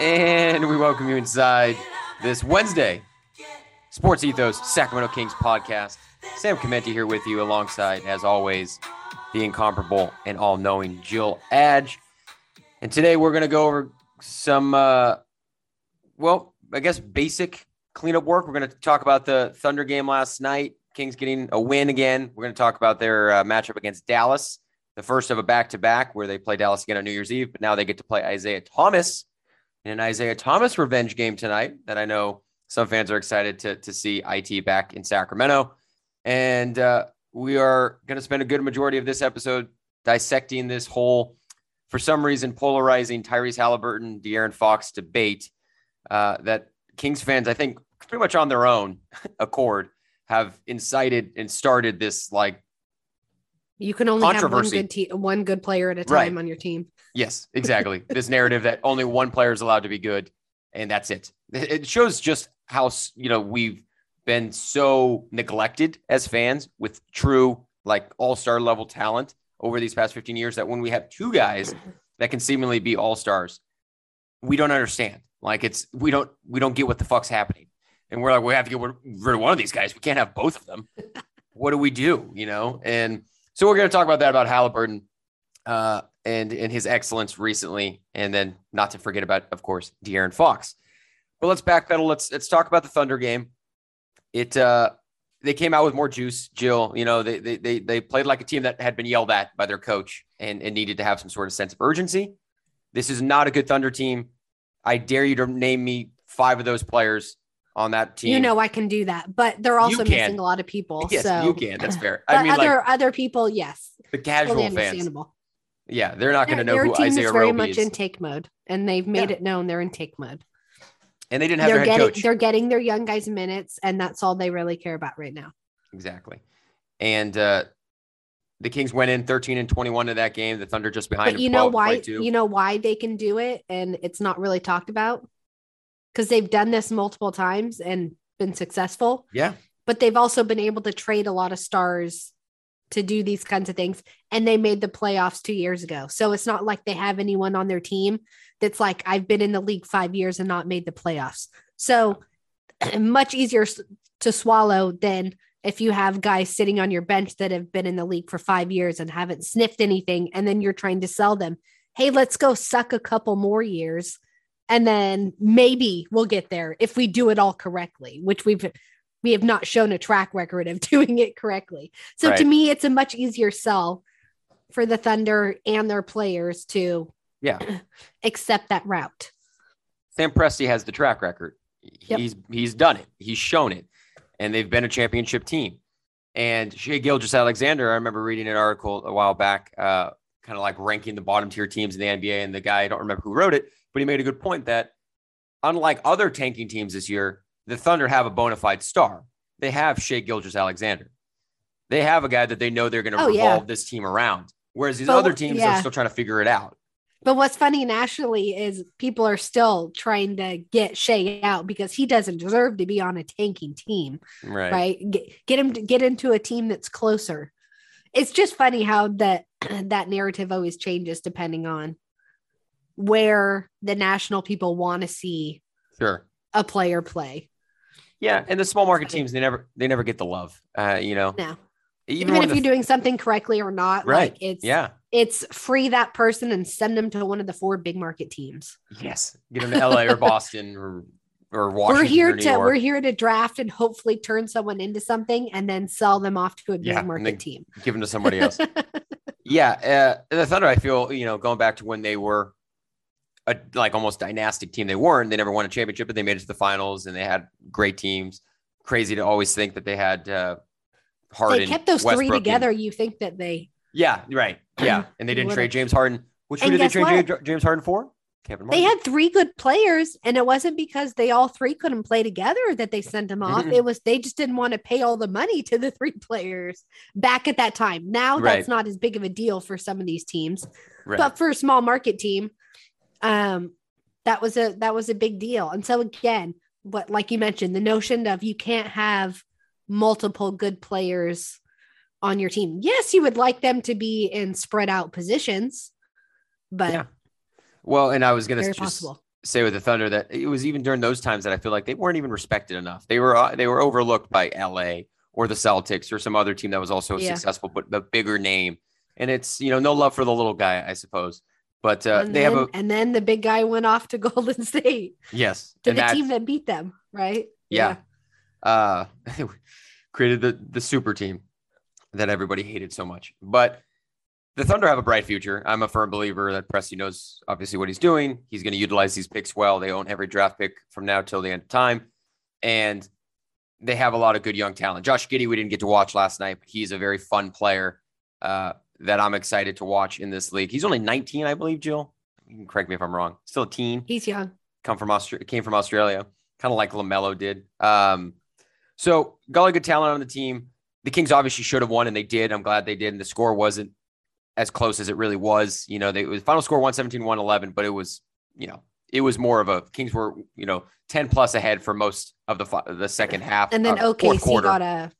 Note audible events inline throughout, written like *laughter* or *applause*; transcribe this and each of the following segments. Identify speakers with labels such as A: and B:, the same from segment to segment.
A: And we welcome you inside this Wednesday Sports Ethos Sacramento Kings podcast. Sam Chimenti here with you alongside, as always, the incomparable and all knowing Jill Adge. And today we're going to go over some, uh, well, I guess basic cleanup work. We're going to talk about the Thunder game last night, Kings getting a win again. We're going to talk about their uh, matchup against Dallas, the first of a back to back where they play Dallas again on New Year's Eve, but now they get to play Isaiah Thomas in an Isaiah Thomas revenge game tonight that I know some fans are excited to, to see IT back in Sacramento. And uh, we are going to spend a good majority of this episode dissecting this whole, for some reason, polarizing Tyrese Haliburton, De'Aaron Fox debate uh, that Kings fans, I think, pretty much on their own *laughs* accord, have incited and started this like
B: You can only have one good te- one good player at a time
A: Right.
B: on your team.
A: Yes, exactly. this narrative that only one player is allowed to be good, and that's it. It shows just how you know we've been so neglected as fans with true like all star level talent over these past 15 years that when we have two guys that can seemingly be all stars, we don't understand. Like it's we don't we don't get what the fuck's happening, and we're like we have to get rid of one of these guys. We can't have both of them. what do we do? You know, and so we're going to talk about that about Haliburton uh, and and his excellence recently, and then not to forget about, of course, De'Aaron Fox. But let's backpedal. Let's let's talk about the Thunder game. It uh, they came out with more juice, Jill. You know, they they they they played like a team that had been yelled at by their coach and, and needed to have some sort of sense of urgency. This is not a good Thunder team. I dare you to name me five of those players on that team.
B: You know I can do that, but they're also missing a lot of people.
A: yes,
B: so
A: you can. That's fair. *laughs* I mean,
B: other
A: like
B: other people, yes,
A: the casual
B: totally
A: fans. Yeah, they're not going to know
B: they're
A: who
B: team
A: Isaiah
B: that's very
A: Roby
B: much
A: is,
B: in take mode, and they've made
A: Yeah.
B: it known they're in take mode.
A: and they didn't have
B: They're
A: their head
B: getting
A: coach.
B: they're getting their young guys minutes, and that's all they really care about right now.
A: Exactly. And uh, the Kings went in 13 and 21 to that game. The Thunder just behind
B: But you know why? You know why they can do it, and it's not really talked about because they've done this multiple times and been successful.
A: yeah.
B: but they've also been able to trade a lot of stars to do these kinds of things and they made the playoffs 2 years ago. So it's not like they have anyone on their team that's like I've been in the league 5 years and not made the playoffs. So *clears throat* much easier to swallow than if you have guys sitting on your bench that have been in the league for 5 years and haven't sniffed anything and then you're trying to sell them, "Hey, let's go suck a couple more years." And then maybe we'll get there if we do it all correctly, which we've we have not shown a track record of *laughs* doing it correctly. So to me, it's a much easier sell for the Thunder and their players to
A: Yeah. *clears throat*
B: accept that route.
A: Sam Presti has the track record.
B: Yep.
A: He's he's done it. He's shown it. And they've been a championship team. And Shai Gilgeous-Alexander, I remember reading an article a while back, uh, kind of like ranking the bottom tier teams in the NBA. And the guy, I don't remember who wrote it, but he made a good point that unlike other tanking teams this year, the Thunder have a bona fide star. They have Shai Gilgeous-Alexander. They have a guy that they know they're going to
B: Oh,
A: revolve
B: yeah.
A: this team around. Whereas these
B: But
A: other teams
B: yeah.
A: are still trying to figure it out.
B: But what's funny nationally is people are still trying to get Shai out because he doesn't deserve to be on a tanking team,
A: Right.
B: right? Get, get him to get into a team that's closer. It's just funny how that *clears throat* that narrative always changes depending on where the national people want to see
A: Sure.
B: a player play.
A: Yeah, and the small market teams they never they never get the love. Uh, you know,
B: No.
A: even,
B: even if
A: the-
B: you're doing something correctly or not
A: right,
B: like it's
A: yeah,
B: it's free that person and send them to one of the four big market teams
A: yes, get them to L.A. or *laughs* Boston or or Washington.
B: we're here to we're here to draft and hopefully turn someone into something and then sell them off to a big
A: Yeah,
B: market team
A: give them to somebody else. *laughs* yeah, uh, the Thunder. I feel you know going back to when they were a like almost dynastic team. They weren't. They never won a championship, but they made it to the finals and they had great teams. Crazy to always think that they had uh, Harden.
B: they kept those
A: Westbrook,
B: three
A: and-
B: together you think that they
A: Yeah, right. Yeah, *clears throat* and they didn't trade James Harden. Which who did they trade
B: what?
A: James- Harden for? Kevin.
B: they had three good players and it wasn't because they all three couldn't play together that they sent them off it was they just didn't want to pay all the money to the three players back at that time now
A: Right.
B: that's not as big of a deal for some of these teams
A: right.
B: but for a small market team um that was a that was a big deal and so again what like you mentioned the notion of you can't have multiple good players on your team yes you would like them to be in spread out positions but
A: Yeah. Well, and I was gonna
B: very
A: just
B: possible
A: say with the Thunder that it was even during those times that I feel like they weren't even respected enough. They were uh, they were overlooked by LA or the Celtics or some other team that was also
B: Yeah.
A: successful, but the bigger name. And it's you know no love for the little guy, I suppose. But uh, they
B: then,
A: have a
B: and then the big guy went off to *laughs* Golden State
A: yes
B: to the team that beat them, right?
A: Yeah. uh *laughs* created the the super team that everybody hated so much. But the Thunder have a bright future. I'm a firm believer that Presti knows obviously what he's doing. He's going to utilize these picks well. They own every draft pick from now till the end of time. And they have a lot of good young talent. Josh Giddey, we didn't get to watch last night, but he's a very fun player uh, that I'm excited to watch in this league. He's only 19, I believe, Jill. You can correct me if I'm wrong. Still a teen
B: He's young.
A: come from Australia, came from Australia, kind of like LaMelo did. Um, so got a good talent on the team. The Kings obviously should have won, and they did. I'm glad they did. And the score wasn't as close as it really was. You know, they, it was final score 117, 111, but it was, you know, it was more of a Kings were, you know, 10 plus ahead for most of the the second half.
B: And then
A: uh,
B: OKC got a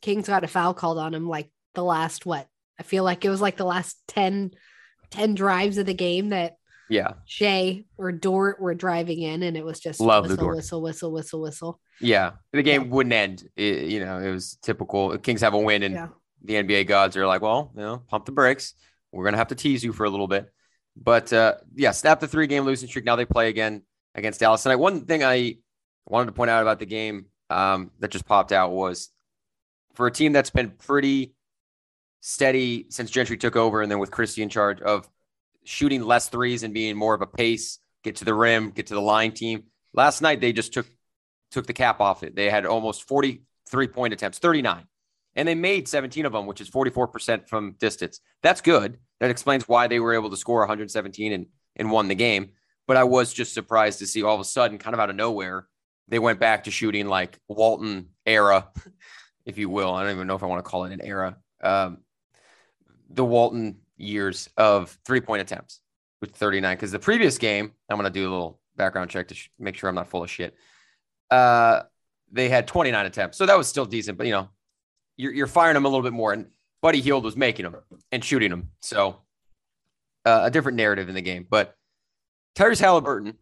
B: Kings got a foul called on him like the last what? I feel like it was like the last 10, 10 drives of the game that
A: yeah,
B: Shai or Dort were driving in, and it was just
A: Love the
B: whistle, whistle, whistle, whistle, whistle.
A: yeah. The game wouldn't end. It- you know, it was typical. The Kings have a win, and
B: Yeah.
A: the NBA gods are like, well, you know, pump the brakes. We're gonna have to tease you for a little bit. But uh, yeah, snap the three game losing streak. Now they play again against Dallas. And I, one thing I wanted to point out about the game um, that just popped out was for a team that's been pretty steady since Gentry took over, and then with Christie in charge of shooting less threes and being more of a pace, get to the rim, get to the line team. Last night they just took took the cap off it. They had almost 43 point attempts, 39 and they made 17 of them, which is 44% from distance. That's good. That explains why they were able to score 117 and, and won the game. But I was just surprised to see all of a sudden, kind of out of nowhere, they went back to shooting like Walton era, *laughs* if you will. I don't even know if I want to call it an era. Um, the Walton years of three point attempts with 39. Because the previous game, I'm going to do a little background check to sh- make sure I'm not full of shit. Uh, they had 29 attempts. So that was still decent, but you know, you're, you're firing them a little bit more. And Buddy Hield was making them and shooting them. So uh, a different narrative in the game. But Tyrese Haliburton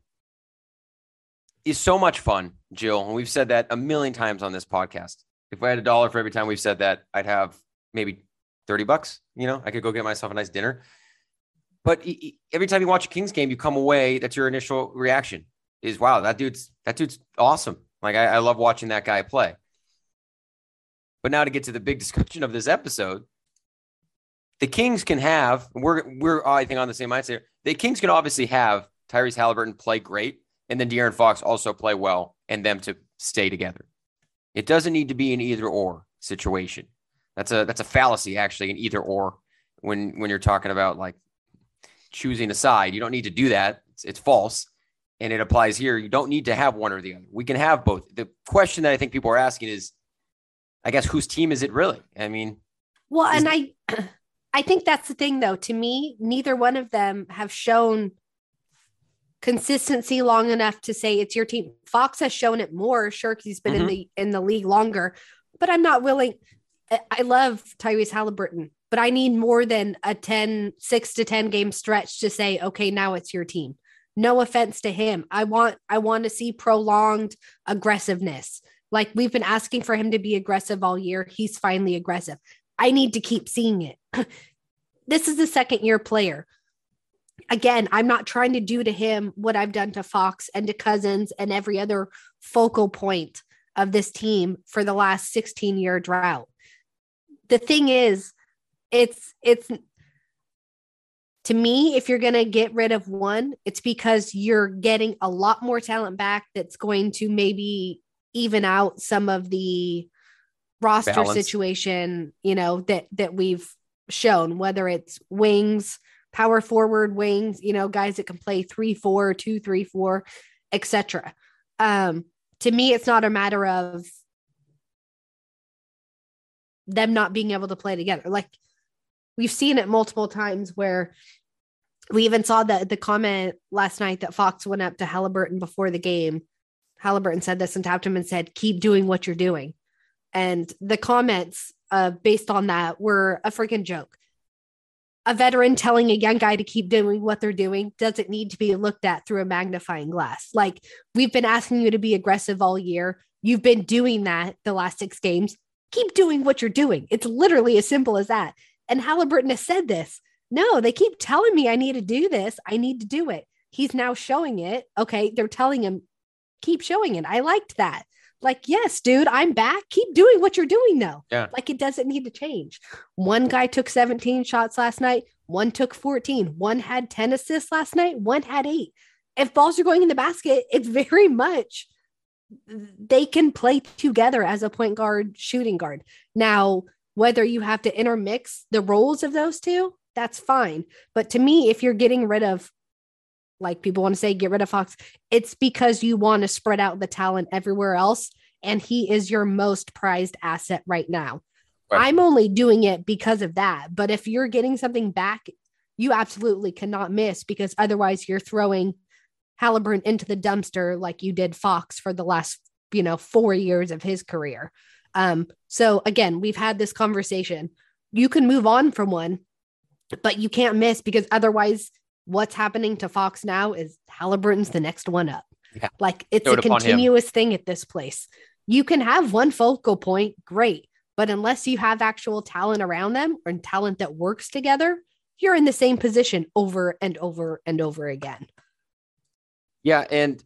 A: is so much fun, Jill. And we've said that a million times on this podcast. If I had a dollar for every time we've said that, I'd have maybe 30 bucks. You know, I could go get myself a nice dinner. But every time you watch a Kings game, you come away, that's your initial reaction is wow, that dude's that dude's awesome. Like I, I love watching that guy play. But now to get to the big *laughs* discussion of this episode, the Kings can have, we're we're I think on the same mindset. The Kings can obviously have Tyrese Haliburton play great, and then De'Aaron Fox also play well, and them to stay together. It doesn't need to be an either or situation. That's a that's a fallacy, actually, an either or when when you're talking about like choosing a side. You don't need to do that. It's, it's false. And it applies here. You don't need to have one or the other. We can have both. The question that I think people are asking is, I guess, whose team is it really? I mean,
B: Well, and I *clears throat* I think that's the thing though. To me, neither one of them have shown consistency long enough to say it's your team. Fox has shown it more, sure, he's been in
A: Mhm.
B: the in the league longer. But I'm not willing. I- love Tyrese Haliburton, but I need more than a 10, six to 10 game stretch to say, okay, now it's your team. No offense to him. I want I want to see prolonged aggressiveness. Like we've been asking for him to be aggressive all year. He's finally aggressive. I need to keep seeing it. *clears throat* this is a second year player. Again, I'm not trying to do to him what I've done to Fox and to Cousins and every other focal point of this team for the last 16 year drought. The thing is, it's, it's, to me, if you're going to get rid of one, it's because you're getting a lot more talent back that's going to maybe even out some of the roster
A: Balance.
B: situation, you know, that that we've shown, whether it's wings, power forward wings, you know, guys that can play three, four, two, three, four, etc. Um, to me, it's not a matter of them not being able to play together. Like we've seen it multiple times where we even saw the the comment last night that Fox went up to Haliburton before the game. Haliburton said this and tapped him and said, "Keep doing what you're doing." And the comments uh, based on that were a freaking joke. a veteran telling a young guy to keep doing what they're doing doesn't need to be looked at through a magnifying glass. Like we've been asking you to be aggressive all year. You've been doing that the last six games. Keep doing what you're doing. It's literally as simple as that. And Haliburton has said this. No, they keep telling me I need to do this. I need to do it. He's now showing it. Okay. They're telling him, keep showing it. I liked that. Like, yes, dude, I'm back. Keep doing what you're doing though.
A: Yeah.
B: Like it doesn't need to change. One guy took 17 shots last night, one took 14, one had 10 assists last night, one had eight. If balls are going in the basket, it's very much they can play together as a point guard, shooting guard. Now, whether you have to intermix the roles of those two, that's fine. But to me, if you're getting rid of like people want to say get rid of Fox, it's because you want to spread out the talent everywhere else. And he is your most prized asset right now. Right. I'm only doing it because of that. But if you're getting something back, you absolutely cannot miss because otherwise you're throwing Haliburton into the dumpster like you did Fox for the last, you know, four years of his career. Um, so again, we've had this conversation. You can move on from one, but you can't miss because otherwise what's happening to Fox now is Haliburton's the next one up. Yeah. Like it's a continuous thing at this place. You can have one focal point, great. But unless you have actual talent around them or talent that works together, you're in the same position over and over and over again.
A: Yeah. And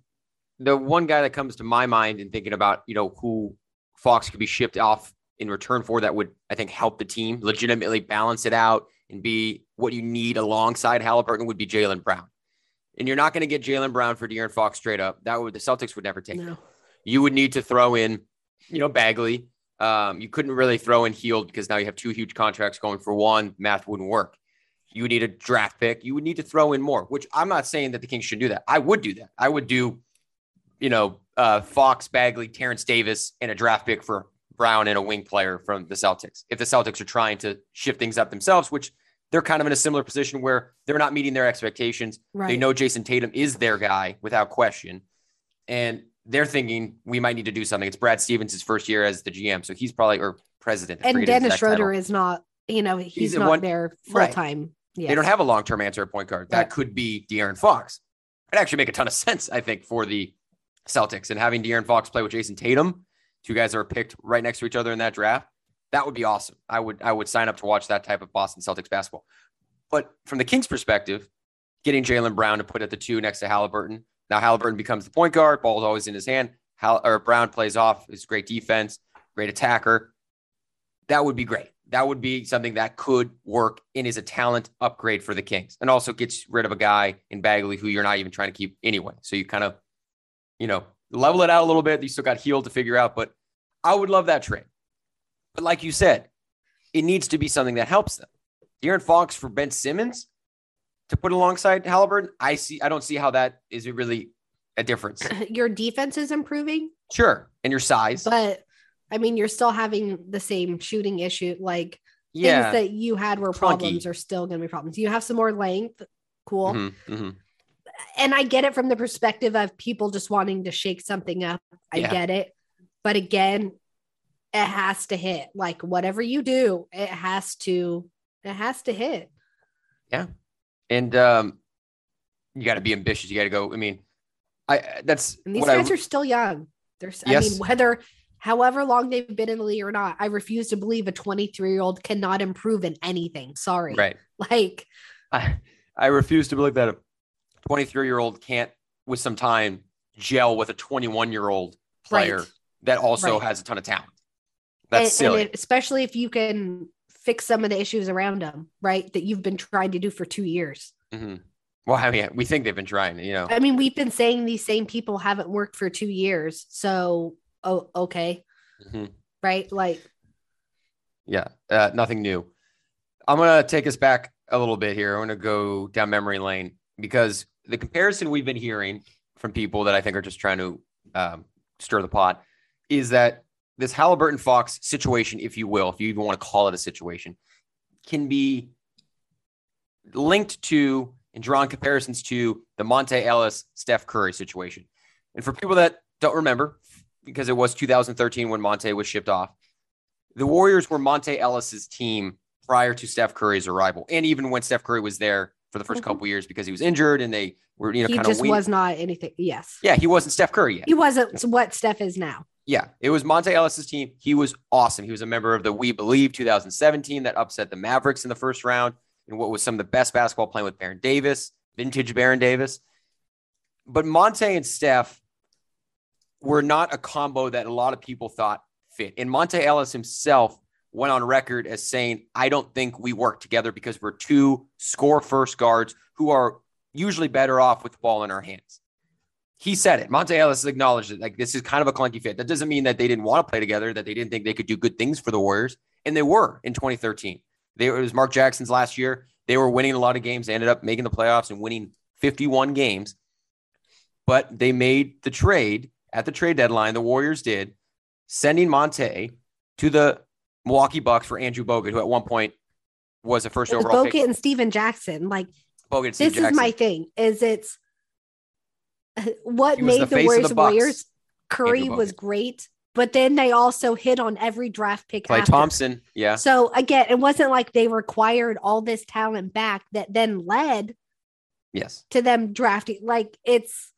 A: the one guy that comes to my mind in thinking about, you know, who Fox could be shipped off in return for that would, I think, help the team legitimately balance it out and be what you need alongside Haliburton would be Jaylen Brown. And you're not going to get Jaylen Brown for De'Aaron Fox straight up. That would the Celtics would never take. No. You would need to throw in, you know, Bagley. Um, you couldn't really throw in Hield because now you have two huge contracts going for one. Math wouldn't work. You would need a draft pick. You would need to throw in more, which I'm not saying that the Kings should do that. I would do that. I would do, you know, uh, Fox, Bagley, Terence Davis, and a draft pick for Brown and a wing player from the Celtics. If the Celtics are trying to shift things up themselves, which they're kind of in a similar position where they're not meeting their expectations. Right. They know Jayson Tatum is their guy without question. And they're thinking we might need to do something. It's Brad Stevens' first year as the GM. So he's probably or president.
B: And Dennis Schroeder title. is not, you know, he's, he's not one, there full time.
A: Yes. They don't have a long term answer at point guard. That right. could be De'Aaron Fox. It'd actually make a ton of *laughs* sense, I think, for the Celtics and having De'Aaron Fox play with Jayson Tatum, two guys that are picked right next to each other in that draft. That would be awesome. I would I would sign up to watch that type of Boston Celtics basketball. But from the Kings' perspective, getting Jaylen Brown to put at the two next to Haliburton. Now Haliburton becomes the point guard. Ball's always in his hand. Hal, or Brown plays off. His great defense, great attacker. That would be great. That would be something that could work and is a talent upgrade for the Kings, and also gets rid of a guy in Bagley who you're not even trying to keep anyway. So you kind of, you know, level it out a little bit. You still got Hield to figure out, but I would love that trade. But like you said, it needs to be something that helps them. De'Aaron Fox for Ben Simmons to put alongside Haliburton, I see. I don't see how that is really a difference. *clears throat*
B: Your defense is improving,
A: sure, and your size,
B: but I mean, you're still having the same shooting issue. Like yeah. things that you had were problems are still going to be problems. You have some more length, cool. Mm-hmm, mm-hmm. And I get it from the perspective of people just wanting to shake something up. I yeah. get it, but again, it has to hit. Like whatever you do, it has to it has to hit.
A: Yeah. And um you got to be ambitious. You got to go. I mean, I that's
B: and these guys I, are still young. There's yes. I mean, whether however long they've been in the league or not, I refuse to believe a 23 year old cannot improve in anything. Sorry.
A: Right. *laughs*
B: Like
A: I I refuse to believe that a 23 year old can't with some time gel with a 21 year old player right. that also right. has a ton of talent. That's and, silly. And
B: especially if you can fix some of the issues around them, right? That you've been trying to do for two years.
A: Mm-hmm. Well, I mean, we think they've been trying, you know.
B: I mean, we've been saying these same people haven't worked for two years. So, oh, okay. Mm-hmm. Right. Like,
A: yeah, uh, nothing new. I'm going to take us back a little bit here. I'm going to go down memory lane because the comparison we've been hearing from people that I think are just trying to um, stir the pot is that this Haliburton Fox situation, if you will, if you even want to call it a situation, can be linked to and drawn comparisons to the Monta Ellis Steph Curry situation. And for people that don't remember, because it was 2013 when Monta was shipped off, the Warriors were Monta Ellis's team prior to Steph Curry's arrival, and even when Steph Curry was there for the 1st
B: Mhm.
A: couple years because he was injured and they were you know
B: he
A: kind
B: just
A: of
B: was not anything. Yes.
A: yeah he wasn't Steph Curry yet.
B: He wasn't what Steph is now.
A: Yeah, it was Monta Ellis's team. He was awesome. He was a member of the We Believe 2017 that upset the Mavericks in the first round and what was some of the best basketball playing with Baron Davis, vintage Baron Davis. But Monta and Steph were not a combo that a lot of people thought fit. And Monta Ellis himself went on record as saying, I don't think we work together because we're two score first guards who are usually better off with the ball in our hands he said it. Monta Ellis acknowledged it. Like this is kind of a clunky fit. That doesn't mean that they didn't want to play together, that they didn't think they could do good things for the Warriors, and they were in 2013. They, it was Mark Jackson's last year. They were winning a lot of games. They ended up making the playoffs and winning 51 games. But they made the trade at the trade deadline. The Warriors did, sending Monta to the Milwaukee Bucks for Andrew Bogut, who at one point was a first
B: It was
A: overall
B: Bogut
A: pick.
B: and Steven Jackson. Like
A: Bogut,
B: this is my thing. Is it's what made
A: the
B: the,
A: of the
B: Warriors
A: Bucks,
B: Warriors. Curry was great, but then they also hit on every draft pick.
A: Klay
B: after.
A: Thompson. Yeah.
B: So again, it wasn't like they required all this talent back that then led
A: Yes.
B: to them drafting. Like it's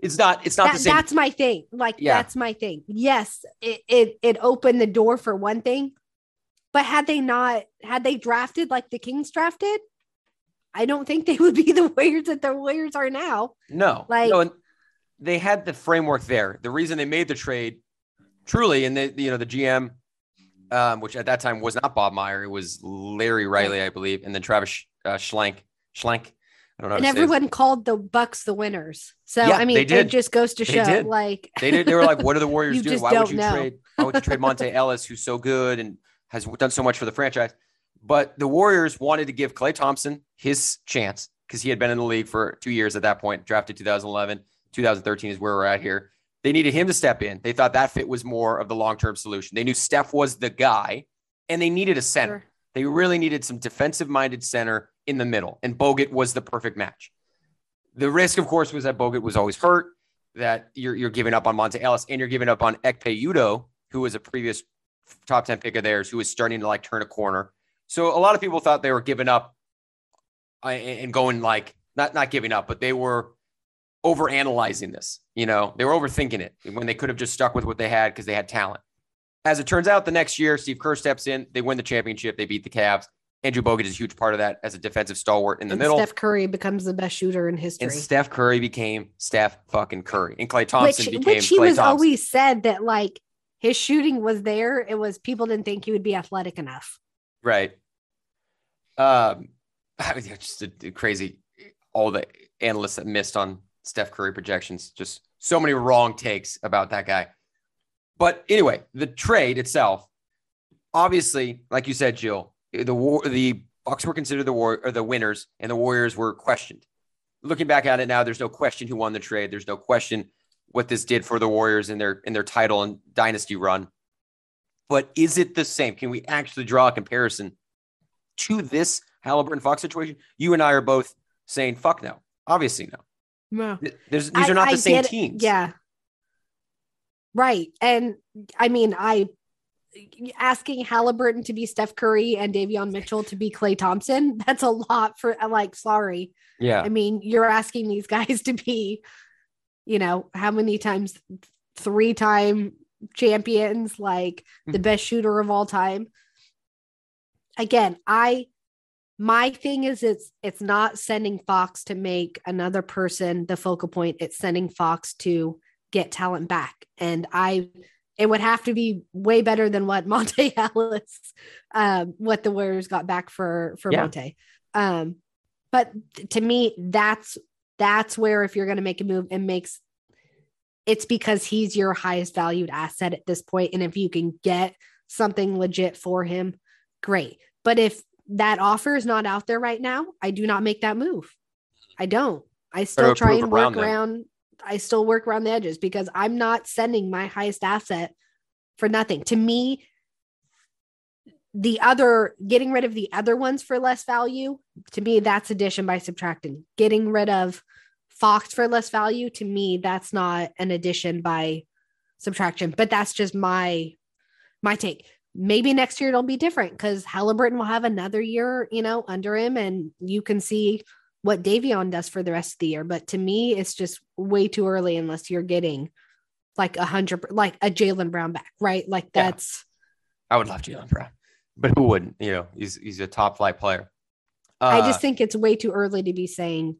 A: It's not. It's not
B: that,
A: the same.
B: that's my thing. Like
A: Yeah.
B: that's my thing. Yes, it, it it opened the door for one thing, but had they not had they drafted like the Kings drafted, I don't think they would be the *laughs* Warriors that the Warriors are now.
A: No,
B: Like-
A: no, and they had the framework there. The reason they made the trade, truly, and the you know the GM, um, which at that time was not Bob Meyer, it was Larry Riley, I believe, and then Travis uh, Schlenk. Schlenk, I don't know.
B: and everyone called the Bucks the winners. So
A: Yeah,
B: I mean,
A: they
B: it just goes to show,
A: did.
B: like
A: They did. They were like, "What are the *laughs* Warriors doing? Why would you
B: know.
A: trade? Why would you trade Monta *laughs* Ellis, who's so good and has done so much for the franchise?" But the Warriors wanted to give Klay Thompson his chance because he had been in the league for two years at that point. Drafted 2011, 2013 is where we're at here. They needed him to step in. They thought that fit was more of the long term solution. They knew Steph was the guy, and they needed a center.
B: Sure.
A: They really needed some defensive minded center in the middle, and Bogut was the perfect match. The risk, of course, was that Bogut was always hurt, that you're, you're giving up on Monta Ellis, and you're giving up on Ekpe Udoh, who was a previous top 10 pick of theirs, who was starting to like turn a corner. So a lot of people thought they were giving up uh, and going like, not, not giving up, but they were over analyzing this. You know, they were overthinking it when they could have just stuck with what they had because they had talent. As it turns out, the next year, Steve Kerr steps in. They win the championship. They beat the Cavs. Andrew Bogut is a huge part of that as a defensive stalwart in the
B: and
A: middle.
B: Steph Curry becomes the best shooter in history.
A: and Steph Curry became Steph fucking Curry. And Klay Thompson
B: which,
A: became
B: which he
A: Klay
B: was
A: Thompson.
B: always said that like his shooting was there. It was people didn't think he would be athletic enough.
A: Right. Um, *laughs* I mean, it's just a, a crazy. All the analysts that missed on Steph Curry projections, just so many wrong takes about that guy. But anyway, the trade itself, obviously, like you said, Jill, the war, the Bucks were considered the war or the winners, and the Warriors were questioned. Looking back at it now, there's no question who won the trade. There's no question what this did for the Warriors in their in their title and dynasty run. But is it the same? Can we actually draw a comparison to this Haliburton Fox situation? You and I are both saying fuck no. Obviously no.
B: No.
A: There's, these
B: I-
A: are not
B: I
A: the same
B: it.
A: teams.
B: Yeah. Right. And I mean, I asking Haliburton to be Steph Curry and Davion Mitchell to be Klay Thompson, *laughs* that's a lot for like sorry.
A: Yeah.
B: I mean, you're asking these guys *laughs* to be, you know, how many times three time champions, like
A: Hmm.
B: the best shooter of all time. Again, I my thing is it's it's not sending Fox to make another person the focal point. It's sending Fox to get talent back. And I it would have to be way better than what Monta *laughs* Ellis, um, what the Warriors got back for for
A: Yeah.
B: Monta. Um, but to me, that's that's where if you're going to make a move, it makes it's because he's your highest valued asset at this point, and if you can get something legit for him, great. But if that offer is not out there right now, I do not make that move. I don't. I still try and work
A: them.
B: around. I still work around the edges because I'm not sending my highest asset for nothing. To me, the other getting rid of the other ones for less value, to me, that's addition by subtracting. Getting rid of Fox for less value, to me, that's not an addition by subtraction. But that's just my my take. maybe next year it'll be different because Haliburton will have another year, you know, under him, and you can see what Davion does for the rest of the year. But to me, it's just way too early unless you're getting like a hundred, like a Jaylen Brown back, right? Like that's.
A: Yeah. I would love Jaylen Brown, but who wouldn't? You know, he's he's a top flight player.
B: Uh, I just think it's way too early to be saying,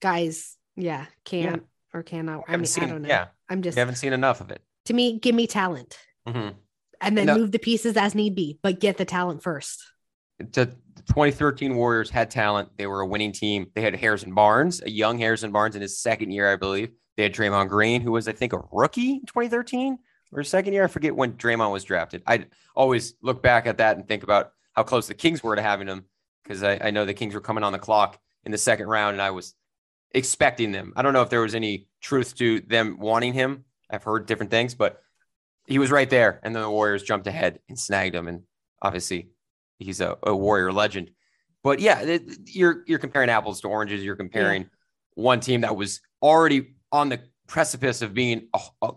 B: guys, yeah, can yeah. or cannot. I mean, seen, I don't know.
A: Yeah,
B: I'm just
A: you haven't seen enough of it.
B: To me, give me talent. Mm-hmm and then no. move the pieces as need be, but get the talent first.
A: The 2013 Warriors had talent. They were a winning team. They had Harrison Barnes, a young Harrison Barnes in his second year, I believe. They had Draymond Green, who was, I think, a rookie in 2013 or second year. I forget when Draymond was drafted. I always look back at that and think about how close the Kings were to having him because I, I know the Kings were coming on the clock in the second round and I was expecting them. I don't know if there was any truth to them wanting him. I've heard different things, but he was right there, and then the Warriors jumped ahead and snagged him. And obviously, he's a, a Warrior legend. But yeah, it, you're you're comparing apples to oranges. You're comparing yeah. one team that was already on the precipice of being a, a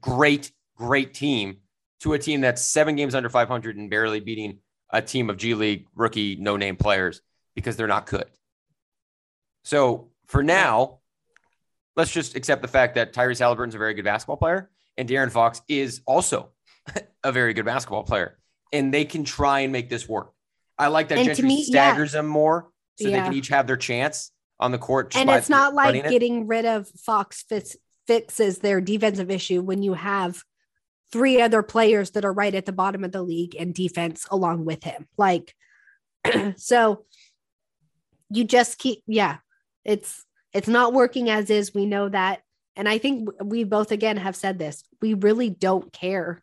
A: great, great team to a team that's seven games under 500 and barely beating a team of G League rookie no name players because they're not good. So for now, let's just accept the fact that Tyrese Haliburton's a very good basketball player and De'Aaron Fox is also *laughs* a very good basketball player, and they can try and make this work. I like that and Gentry me, staggers yeah. them more, so yeah. they can each have their chance on the court.
B: And it's not like getting it. rid of Fox fits, fixes their defensive issue when you have three other players that are right at the bottom of the league and defense along with him. Like, *clears throat* so you just keep, yeah, it's it's not working as is. We know that and I think we both again have said this. We really don't care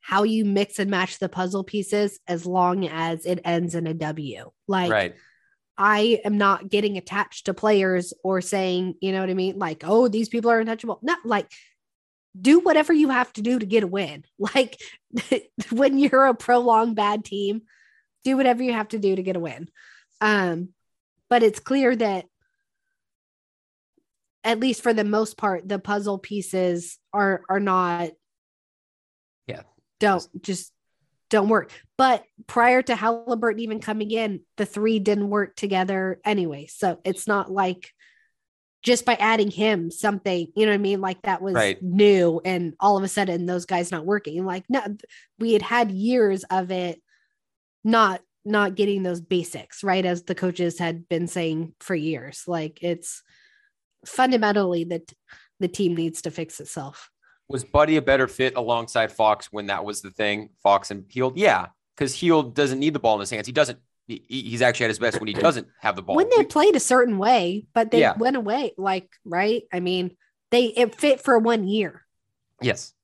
B: how you mix and match the puzzle pieces as long as it ends in a W. Like right. I am not getting attached to players or saying, you know what I mean? Like, oh, these people are untouchable. Not like do whatever you have to do to get a win. *laughs* Like *laughs* when you're a prolonged bad team, do whatever you have to do to get a win. Um, but it's clear that at least for the most part, the puzzle pieces are are not. Don't just don't work. But prior to Haliburton even coming in, the three didn't work together anyway. So it's not like just by adding him something, you know what I mean? Like that was right. new and all of a sudden those guys not working. Like no, we had had years of it not not getting those basics, right? As the coaches had been saying for years. Like it's fundamentally that the team needs to fix itself.
A: Was Buddy a better fit alongside Fox when that was the thing? Fox and Hield, yeah, because Hield doesn't need the ball in his hands. He doesn't. He, he's actually at his best when he doesn't have the ball.
B: When they played a certain way, but they yeah. went away. Like right, I mean, they it fit for one year.
A: Yes,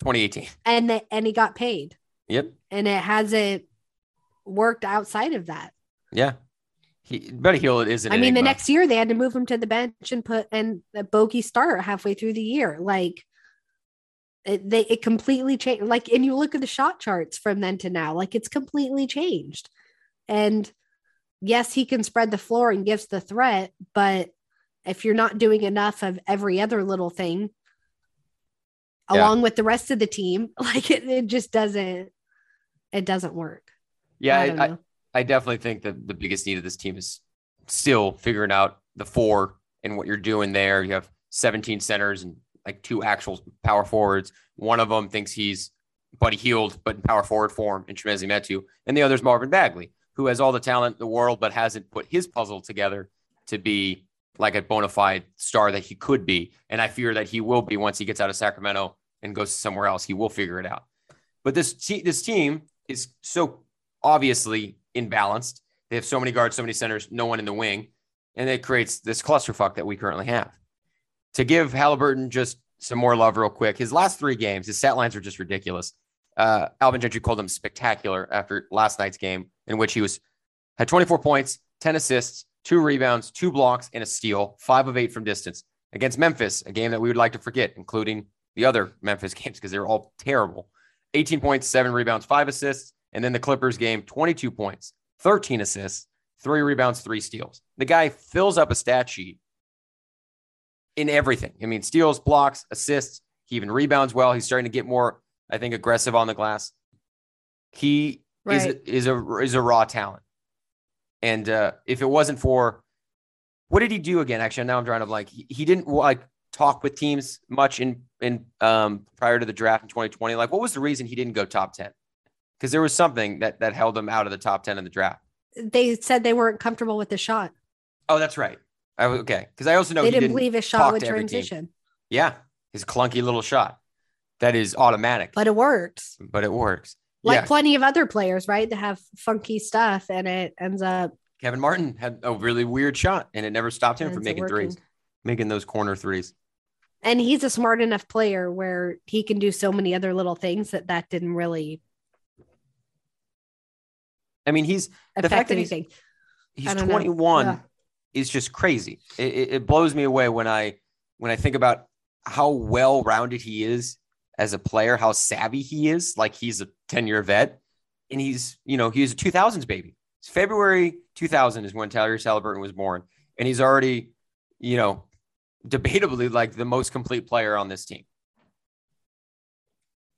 A: 2018,
B: and they, and he got paid.
A: Yep,
B: and it hasn't worked outside of that.
A: Yeah, he, Buddy Hield isn't.
B: I mean, the next year they had to move him to the bench and put and a bogey start halfway through the year. Like it, they it completely changed. Like, and you look at the shot charts from then to now, like it's completely changed. And yes, he can spread the floor and gives the threat, but if you're not doing enough of every other little thing yeah. along with the rest of the team, *laughs* like it, it just doesn't it doesn't work.
A: Yeah, I, I, I definitely think that the biggest need of this team is still figuring out the four and what you're doing there. You have 17 centers and like two actual power forwards. One of them thinks he's Buddy Hield, but in power forward form in Chimezie Metu. And the other is Marvin Bagley, who has all the talent in the world, but hasn't put his puzzle together to be like a bona fide star that he could be. And I fear that he will be once he gets out of Sacramento and goes somewhere else. He will figure it out. But this, te- this team is so obviously imbalanced. They have so many guards, so many centers, no one in the wing, and it creates this clusterfuck that we currently have. To give Haliburton just some more love, real quick, his last three games, his stat lines are just ridiculous. Uh, Alvin Gentry called him spectacular after last night's game, in which he was had 24 points, 10 assists, two rebounds, two blocks, and a steal, five of eight from distance against Memphis, a game that we would like to forget, including the other Memphis *laughs* games because they were all terrible. 18 points, seven rebounds, five assists, and then the Clippers game, 22 points, 13 assists, three rebounds, three steals. The guy fills up a stat sheet in everything. I mean, steals, blocks, assists. He even rebounds well. He's starting to get more I think aggressive on the glass. He
B: Right.
A: is is a is a raw talent. And uh, if it wasn't for what did he do again? Actually, now I'm trying to like he, he didn't like talk with teams much in in um prior to the draft in 2020. Like, what was the reason he didn't go top 10? Because there was something that that held him out of the top 10 in the draft.
B: They said they weren't comfortable with the shot.
A: Oh, that's right. I, was- okay, because I also know
B: they
A: he
B: didn't,
A: didn't
B: believe his shot would
A: to every team.
B: transition,
A: Yeah, his clunky little shot that is automatic,
B: but it works.
A: but it works.
B: Like
A: yeah,
B: plenty of other players, right? That have funky stuff, and it ends up
A: Kevin Martin had a really weird shot, and it never stopped him from making threes, making those corner threes.
B: And he's a smart enough player where he can do so many other little things that that didn't really
A: I mean, he's the fact
B: affect
A: that he's- he's
B: I don't know.
A: 21
B: Yeah.
A: Is just crazy. It, it, blows me away when I when I think about how well rounded he is as a player, how savvy he is. Like he's a 10 year vet, and he's you know he's a 2000s baby. It's February 2000 is when Tyler Haliburton was born, and he's already you know debatably like the most complete player on this team.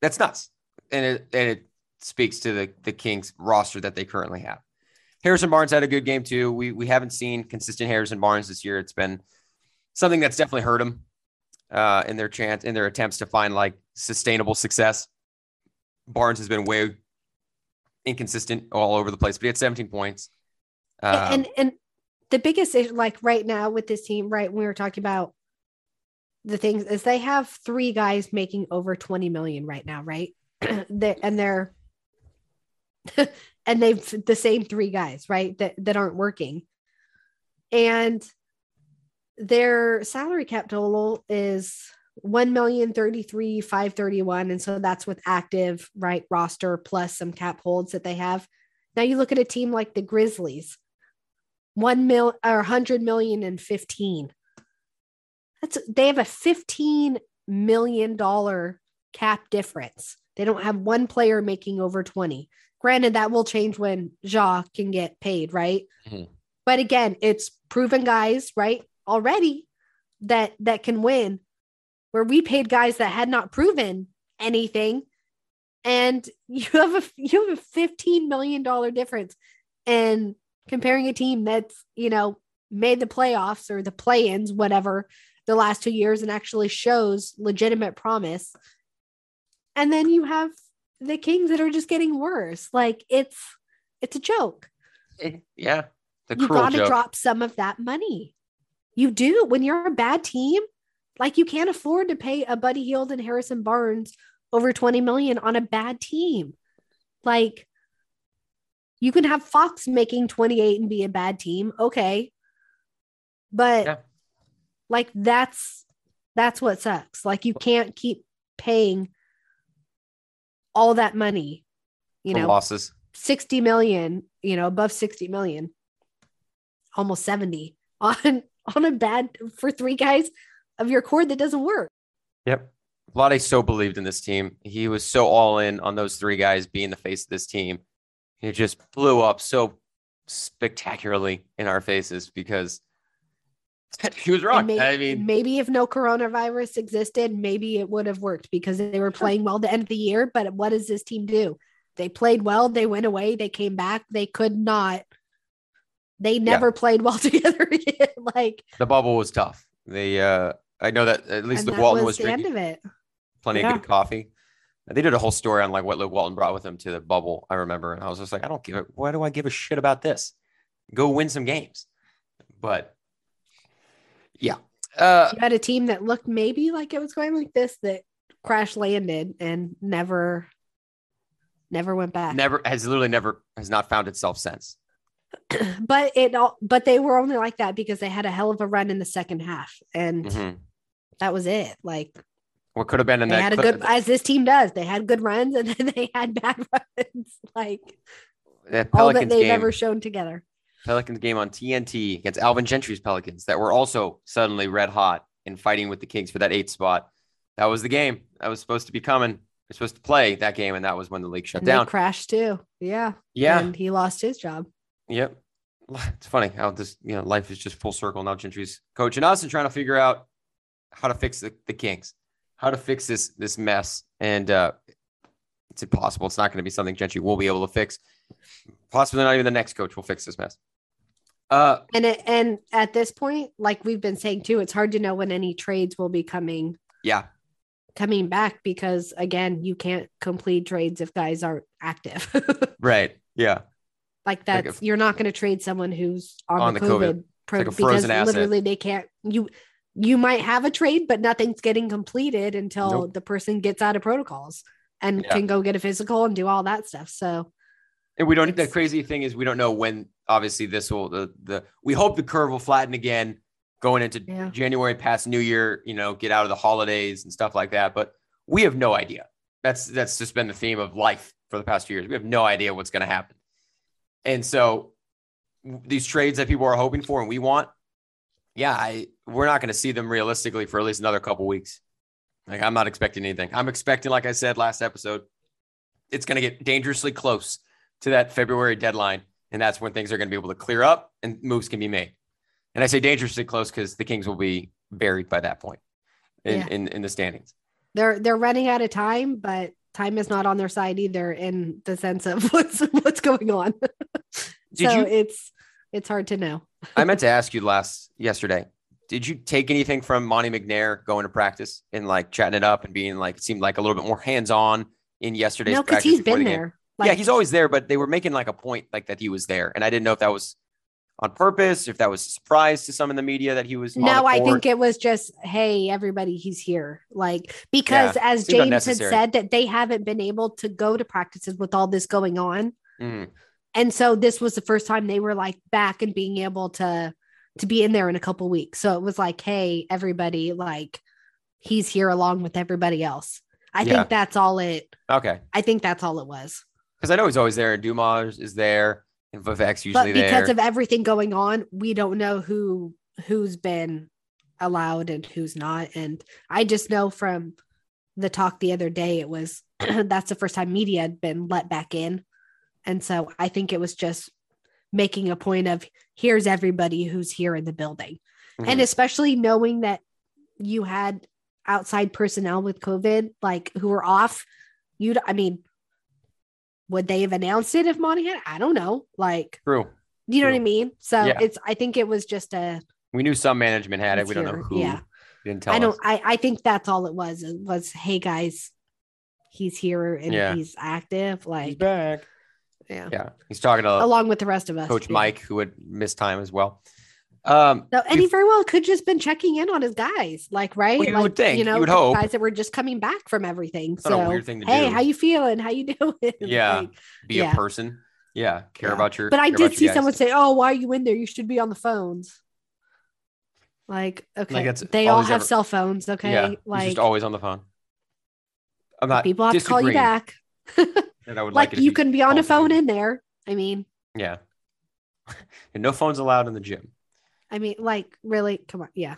A: That's nuts, and it and it speaks to the the Kings roster that they currently have. Harrison Barnes had a good game too. We we haven't seen consistent Harrison Barnes this year. It's been something that's definitely hurt him uh, in their chance in their attempts to find like sustainable success. Barnes has been way inconsistent all over the place, but he had 17 points. Um,
B: and and the biggest issue, like right now with this team, right? When we were talking about the things is they have three guys making over 20 million right now, right? *clears throat* they, and they're *laughs* and they've the same three guys, right? That that aren't working. And their salary cap total is one million thirty three five thirty one, and so that's with active right roster plus some cap holds that they have. Now you look at a team like the Grizzlies, one mil or hundred million and fifteen. That's they have a fifteen million dollar cap difference. They don't have one player making over twenty. Granted, that will change when Ja can get paid, right?
A: Mhm.
B: But again, it's proven guys, right? Already that that can win. Where we paid guys that had not proven anything, and *laughs* you have a you have a fifteen million dollar difference, and comparing a team that's you know made the playoffs or the play-ins, whatever, the last two years, and actually shows legitimate promise, and then you have the Kings that are just getting worse. Like it's it's a joke.
A: yeah, the
B: You
A: cruel
B: got to
A: joke.
B: drop some of that money. You do when you're a bad team. Like you can't afford to pay a Buddy Hield and Harrison Barnes over 20 million on a bad team. Like you can have Fox making 28 and be a bad team. Okay. But
A: Yeah.
B: like that's that's what sucks. Like you can't keep paying all that money, you know,
A: losses.
B: 60 million, you know, above 60 million, almost 70 on *laughs* on a bad for three guys of your core that doesn't work.
A: Yep. Vlade so believed in this team. He was so all in on those three guys being the face of this team. It just blew up so spectacularly in our faces because he was wrong.
B: And may-
A: I mean,
B: maybe if no coronavirus existed, maybe it would have worked because they were playing well the end of the year. But what does this team do? They played well, they went away, they came back, they could not. They never played well *laughs* together again. like
A: the bubble was tough. They, uh, I know that at least Luke Walton
B: was
A: was
B: the end
A: drinking
B: of it.
A: plenty
B: Yeah.
A: of good coffee. They did a whole story on like what Luke Walton brought with him to the bubble. I remember, and I was just like, I don't give a. Why do I give a shit about this? Go win some games. But yeah, uh,
B: You had a team that looked maybe like it was going like this that crash landed and never never went back.
A: never has literally never has not found itself since. *clears throat*
B: but it all but they were only like that because they had a hell of a run in the second half and
A: Mhm.
B: that was it like
A: What could have been in
B: they
A: that
B: had a good as this team does they had good runs *laughs* and then they had bad *laughs* runs like
A: that
B: all that they've
A: game,
B: ever shown together
A: Pelicans game on TNT against Alvin Gentry's Pelicans that were also suddenly red hot and fighting with the Kings for that eighth spot. That was the game that was supposed to be coming. They're supposed to play that game, and that was when the league shut
B: and
A: down.
B: crashed too yeah
A: Yeah,
B: and he lost his job
A: Yep. *laughs* It's funny how this, you know, life is just full circle. Now Gentry's coaching us and trying to figure out how to fix the, the Kings, how to fix this this mess. And uh it's impossible. It's not going to be something Gentry will be able to fix. Possibly not even the next coach will fix this mess. Uh,
B: and it, and at this point, like we've been saying too, it's hard to know when any trades will be coming.
A: Yeah,
B: coming back because again, you can't complete trades if guys aren't active. *laughs*
A: right. Yeah.
B: Like that's like if, you're not going to trade someone who's on, on the, the, COVID, COVID
A: pro- like because asset.
B: literally they can't you you might have a trade, but nothing's getting completed until nope. the person gets out of protocols and yeah. can go get a physical and do all that stuff. So
A: and we don't the crazy thing is we don't know when obviously this will the the we hope the curve will flatten again going into yeah. January past New Year, you know, get out of the holidays and stuff like that. But we have no idea. That's that's just been the theme of life for the past few years. We have no idea what's going to happen. And so these trades that people are hoping for and we want, yeah, I we're not going to see them realistically for at least another couple weeks. Like I'm not expecting anything. I'm expecting, like I said last episode, it's going to get dangerously close to that February deadline, and that's when things are going to be able to clear up and moves can be made. And I say dangerously close because the Kings will be buried by that point in, yeah. in, in the standings.
B: They're they're running out of time, but time is not on their side either in the sense of *laughs* what's what's going on. *laughs* so you, it's it's hard to know.
A: I meant to ask you last yesterday. Did you take anything from Monte McNair going to practice and like chatting it up and being like it seemed like a little bit more hands on in yesterday's no,
B: because he's been the there.
A: Like, yeah, he's always there, but they were making like a point like that he was there, and I didn't know if that was on purpose, if that was a surprise to some in the media that he was.
B: No, I think it was just, hey, everybody, he's here. Like, because yeah, as James had said, that they haven't been able to go to practices with all this going on. Mm. And so this was the first time they were like back and being able to to be in there in a couple weeks. So it was like, hey, everybody, like he's here along with everybody else. I yeah. think that's all it.
A: Okay.
B: I think that's all it was.
A: Because I know he's always there. and Dumas is there. And Vivek's usually
B: but because
A: there.
B: of everything going on, we don't know who who's been allowed and who's not. And I just know from the talk the other day, it was *clears throat* that's the first time media had been let back in. And so I think it was just making a point of here's everybody who's here in the building. Mm-hmm. And especially knowing that you had outside personnel with COVID, like who were off, you'd, I mean, would they have announced it if Monte had? I don't know. Like,
A: true.
B: You know true. what I mean? So yeah. it's, I think it was just a,
A: we knew some management had it. We don't know who.
B: Yeah.
A: Didn't tell
B: I
A: don't,
B: I, I think that's all it was. It was, hey guys, he's here and yeah. he's active. Like,
A: he's back.
B: Yeah.
A: Yeah. He's talking to
B: along with the rest of us.
A: Coach yeah. Mike, who would miss time as well. Um,
B: no, and he very well could just been checking in on his guys, like right.
A: Well, you
B: like,
A: would think,
B: you know,
A: you would hope.
B: guys that were just coming back from everything. So, hey, do. how you feeling? How you *laughs* doing?
A: Yeah, like, be yeah. a person. Yeah, care yeah. about your.
B: But I did see someone say, "Oh, why are you in there? You should be on the phones." Like, okay, like they all, all have ever... cell phones. Okay,
A: yeah,
B: like
A: just always on the phone. I'm not.
B: People have to call you back. *laughs*
A: and I would like,
B: like you can be on a phone in there. I mean,
A: yeah, *laughs* and no phones allowed in the gym.
B: I mean, like, really? Come on. Yeah.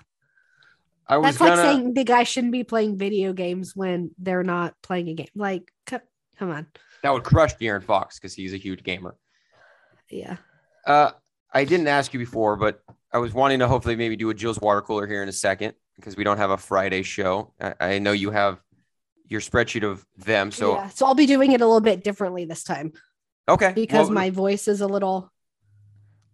A: I was
B: That's
A: gonna...
B: like saying the guy shouldn't be playing video games when they're not playing a game. Like, come on.
A: That would crush De'Aaron Fox because he's a huge gamer.
B: Yeah.
A: Uh, I didn't ask you before, but I was wanting to hopefully maybe do a Jill's water cooler here in a second because we don't have a Friday show. I, I know you have your spreadsheet of them, so yeah.
B: So I'll be doing it a little bit differently this time.
A: Okay.
B: Because well, my voice is a little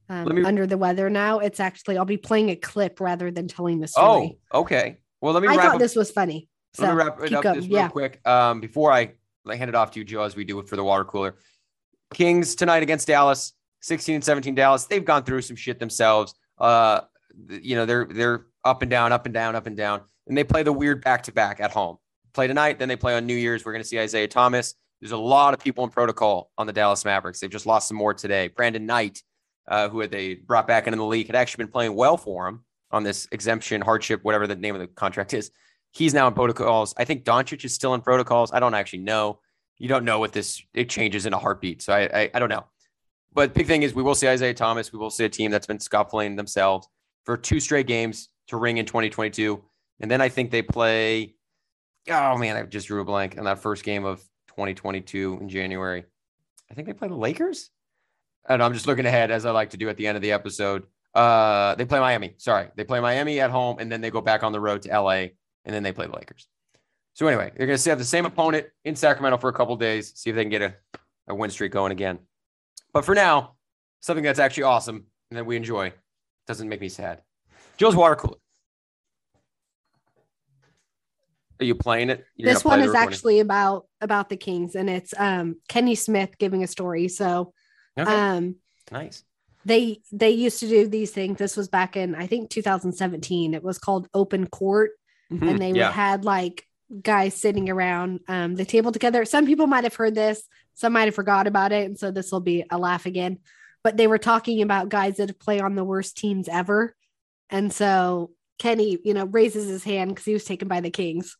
B: um, me... under the weather now. It's actually I'll be playing a clip rather than telling the story.
A: Oh, okay. Well, let me.
B: I thought
A: up...
B: this was funny. So
A: let me wrap it up going. just real yeah. quick. Um, before I hand it off to you, Jill, as we do it for the water cooler. Kings tonight against Dallas, 16 and 17 Dallas. They've gone through some shit themselves. Uh, you know, they're they're up and down, up and down, up and down. And they play the weird back to back at home. Play tonight, then they play on New Year's. We're going to see Isaiah Thomas. There's a lot of people in protocol on the Dallas Mavericks. They've just lost some more today. Brandon Knight uh, who had they brought back into the league, had actually been playing well for him on this exemption, hardship, whatever the name of the contract is. He's now in protocols. I think Doncic is still in protocols. I don't actually know. You don't know what this it changes in a heartbeat. So I, I, I don't know. But big thing is we will see Isaiah Thomas. We will see a team that's been scuffling themselves for two straight games to ring in 2022. And then I think they play. Oh man, I just drew a blank on that first game of 2022 in January. I think they play the Lakers and I'm just looking ahead as I like to do at the end of the episode. Uh, they play Miami. Sorry, they play Miami at home, and then they go back on the road to LA, and then they play the Lakers. So anyway, they're going to have the same opponent in Sacramento for a couple days, see if they can get a, a win streak going again. But for now, something that's actually awesome and that we enjoy doesn't make me sad. Jill's water cooler. Are you playing it? You're
B: this one is actually about about the Kings, and it's um Kenny Smith giving a story. So,
A: okay.
B: um,
A: nice.
B: They they used to do these things. This was back in I think 2017. It was called Open Court,
A: Mhm.
B: and they
A: yeah.
B: had like guys sitting around um, the table together. Some people might have heard this, some might have forgot about it, and so this will be a laugh again. But they were talking about guys that play on the worst teams ever, and so Kenny, you know, raises his hand because he was taken by the Kings,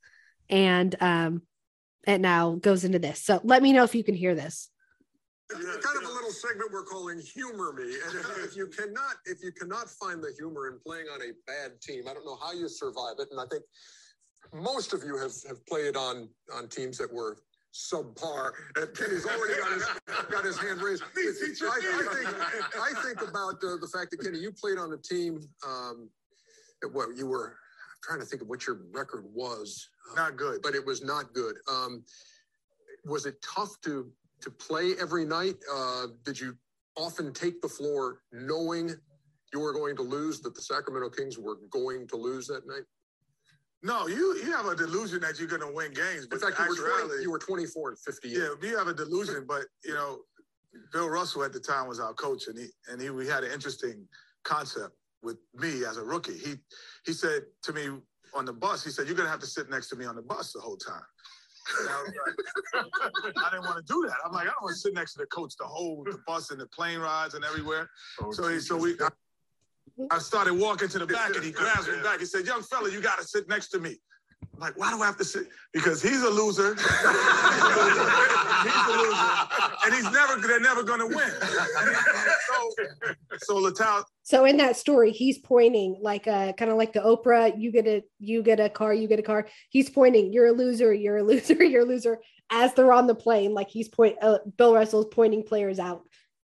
B: and um, it now goes into this. So let me know if you can hear this.
C: Kind of a little segment we're calling humor me. And if, if you cannot if you cannot find the humor in playing on a bad team i don't know how you survive it. And i think most of you have, have played on on teams that were subpar. And kenny's already got his, got his hand raised. *laughs* I, I think *laughs* i think about uh, the fact that kenny you played on a team um what you were I'm trying to think of what your record was.
D: Not good.
C: but it was not good. Um was it tough to to play every night? Uh, did you often take the floor knowing you were going to lose, that the Sacramento Kings were going to lose that night?
D: No, you you have a delusion that you're going to win games,
C: In
D: but
C: fact, you were, 20, you were 24 and 58.
D: yeah, you have a delusion. But you know, Bill Russell at the time was our coach, and he and he we had an interesting concept with me as a rookie. He he said to me on the bus, he said, "You're going to have to sit next to me on the bus the whole time." Like, I didn't want to do that. I'm like, I don't want to sit next to the coach the whole the bus and the plane rides and everywhere. Oh, so he, so we, I, I started walking to the back, and he grabs me back. He said, "Young fella, you got to sit next to me." I'm like, why do I have to sit? Because he's a loser. *laughs* he's a loser, and he's never. They're never going to win. *laughs* so, so LaSalle,
B: So in that story, he's pointing like a kind of like the Oprah, you get a you get a car, you get a car. He's pointing, you're a loser, you're a loser, *laughs* you're a loser as they're on the plane. Like he's point uh, Bill Russell's pointing players out,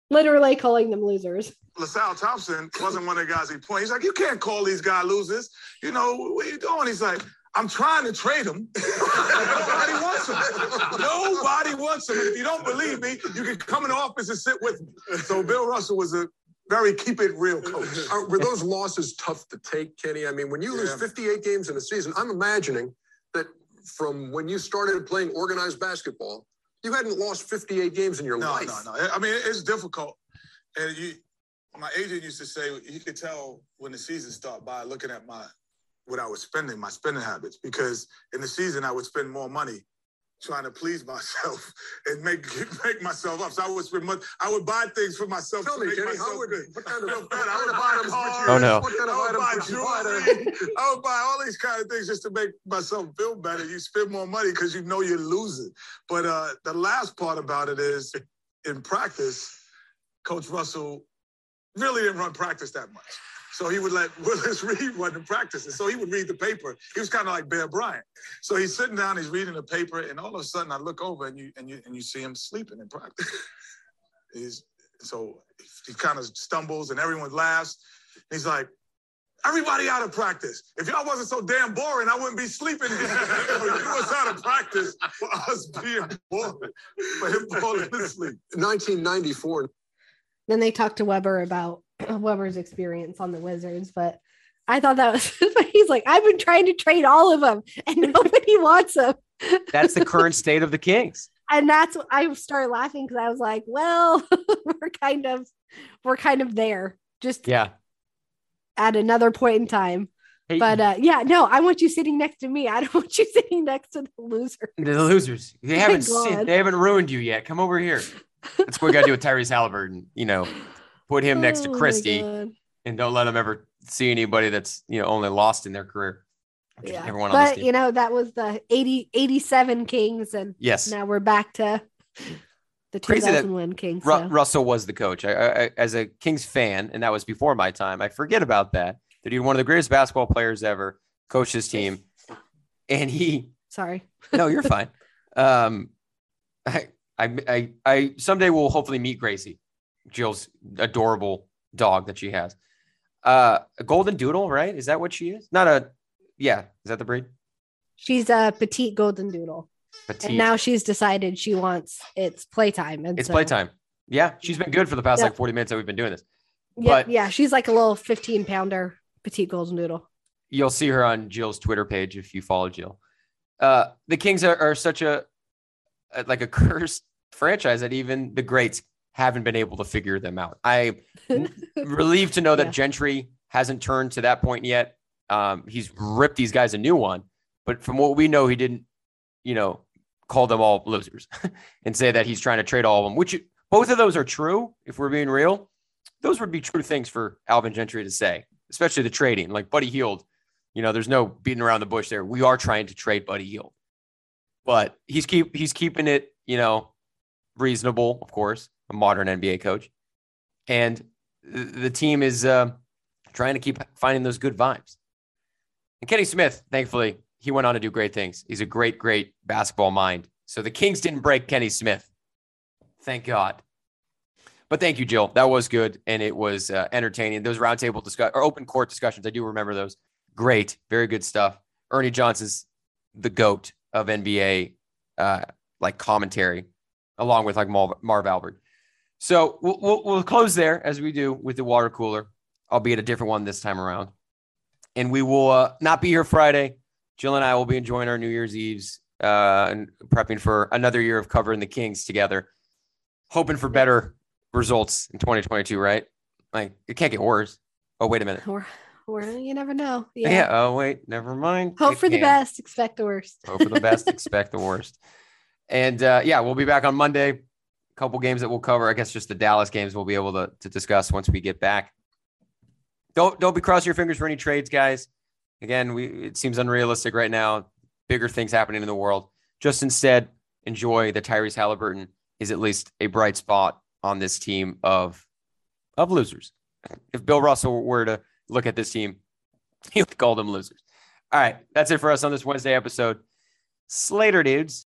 B: literally calling them losers.
D: LaSalle Thompson wasn't one of the guys he pointed. He's like, you can't call these guys losers. You know, what are you doing? He's like, I'm trying to trade him. *laughs* Nobody wants him. Nobody wants them. If you don't believe me, you can come in the office and sit with me. So Bill Russell was a very keep it real coach. *laughs*
C: Are, were those losses tough to take, Kenny? I mean, when you lose 58 games in a season, I'm imagining that from when you started playing organized basketball, you hadn't lost 58 games in your
D: No,
C: life.
D: No, no, no. I mean, it's difficult. And you, my agent used to say you could tell when the season started by looking at my what I was spending, my spending habits, because in the season I would spend more money trying to please myself *laughs* and make make myself up. So I would spend money. I would buy things for myself
C: Tell
D: to
C: me,
D: make
C: Kenny,
D: myself
C: how would,
D: good.
C: what kind of, what
D: better. I
C: kind
D: would
C: of
D: buy
C: items would you.
A: Oh, no.
C: what kind of
D: I would
C: items
D: buy
C: would you buy
D: jewelry. I would buy all these kind of things just to make myself feel better. You spend more money because you know you're losing. But uh, the last part about it is, in practice, Coach Russell really didn't run practice that much. So he would let *laughs* Willis Reed run the practices. So he would read the paper. He was kind of like Bear Bryant. So he's sitting down, he's reading the paper, and all of a sudden I look over and you and you and you see him sleeping in practice. *laughs* He's so he kind of stumbles and everyone laughs. He's like, everybody out of practice. If y'all wasn't so damn boring, I wouldn't be sleeping here. *laughs* you was out of practice for us being boring, for him falling asleep.
C: 1994
B: Then they talked to Webber about *clears throat* Webber's experience on the Wizards, but I thought that was *laughs* he's like, I've been trying to trade all of them and *laughs* nobody wants them.
A: That's the current *laughs* state of the Kings.
B: and that's what I started laughing because I was like, well, we're kind of we're kind of there. Just
A: Yeah.
B: at another point in time.
A: Hey,
B: But uh yeah, no, I want you sitting next to me. I don't want you sitting next to the loser.
A: the losers. They haven't seen, they haven't ruined you yet. Come over here. That's what we gotta do with Tyrese Haliburton. You know, put him next to
B: Oh
A: Christie and don't let him ever see anybody that's you know only lost in their career.
B: Yeah.
A: Everyone
B: But you know, that was the 80 87 Kings and
A: yes.
B: now we're back to the 2001 Kings.
A: Ru-
B: so.
A: Russell was the coach. I, I, I- as a Kings fan, and that was before my time. I forget about that. That he was one of the greatest basketball players ever, coached his team, and he.
B: Sorry. *laughs*
A: No, you're fine. Um, I, I, I, I someday will hopefully meet Gracie, Jill's adorable dog that she has. Uh, a golden doodle, right? Is that what she is? Not a. Yeah, is that the breed?
B: She's a petite golden doodle.
A: Petite.
B: And now she's decided she wants it's playtime. And
A: it's
B: so,
A: playtime. Yeah, she's been good for the past
B: Yeah.
A: like 40 minutes that we've been doing this.
B: Yeah,
A: but-
B: yeah, she's like a little 15 pounder petite golden doodle.
A: You'll see her on Jill's Twitter page if you follow Jill. Uh, the Kings are, are such a, a like a *laughs* cursed franchise that even the greats haven't been able to figure them out. I *laughs* relieved to know that
B: Yeah.
A: Gentry hasn't turned to that point yet. Um, he's ripped these guys a new one, but from what we know, he didn't, you know, call them all losers *laughs* and say that he's trying to trade all of them. Which both of those are true. If we're being real, those would be true things for Alvin Gentry to say, especially the trading. Like Buddy Hield, you know, there's no beating around the bush there. We are trying to trade Buddy Hield, but he's keep he's keeping it, you know, reasonable. Of course, a modern NBA coach, and the team is uh, trying to keep finding those good vibes. And Kenny Smith, thankfully, he went on to do great things. He's a great, great basketball mind. So the Kings didn't break Kenny Smith. Thank God. But thank you, Jill. That was good, and it was uh, entertaining. Those roundtable discuss or open court discussions, I do remember those. Great, very good stuff. Ernie Johnson's the goat of NBA, uh, like commentary, along with like Marv Albert. So we'll, we'll we'll close there as we do with the water cooler, albeit a different one this time around. And we will uh, not be here Friday. Jill and I will be enjoying our New Year's Eves uh, and prepping for another year of covering the Kings together, hoping for better results in 2022. Right? Like it can't get worse. Oh wait a minute.
B: Or, or you never know.
A: Yeah.
B: Yeah.
A: Oh wait, never mind.
B: Hope
A: It
B: for the best, expect the worst.
A: Hope for the best, expect the worst. *laughs* And uh, yeah, we'll be back on Monday. Couple games that we'll cover. I guess just the Dallas games we'll be able to, to discuss once we get back. Don't don't be crossing your fingers for any trades, guys. Again, we it seems unrealistic right now. Bigger things happening in the world. Just instead, enjoy that Tyrese Haliburton is at least a bright spot on this team of of losers. If Bill Russell were to look at this team, he would call them losers. All right, that's it for us on this Wednesday episode. Slater dudes.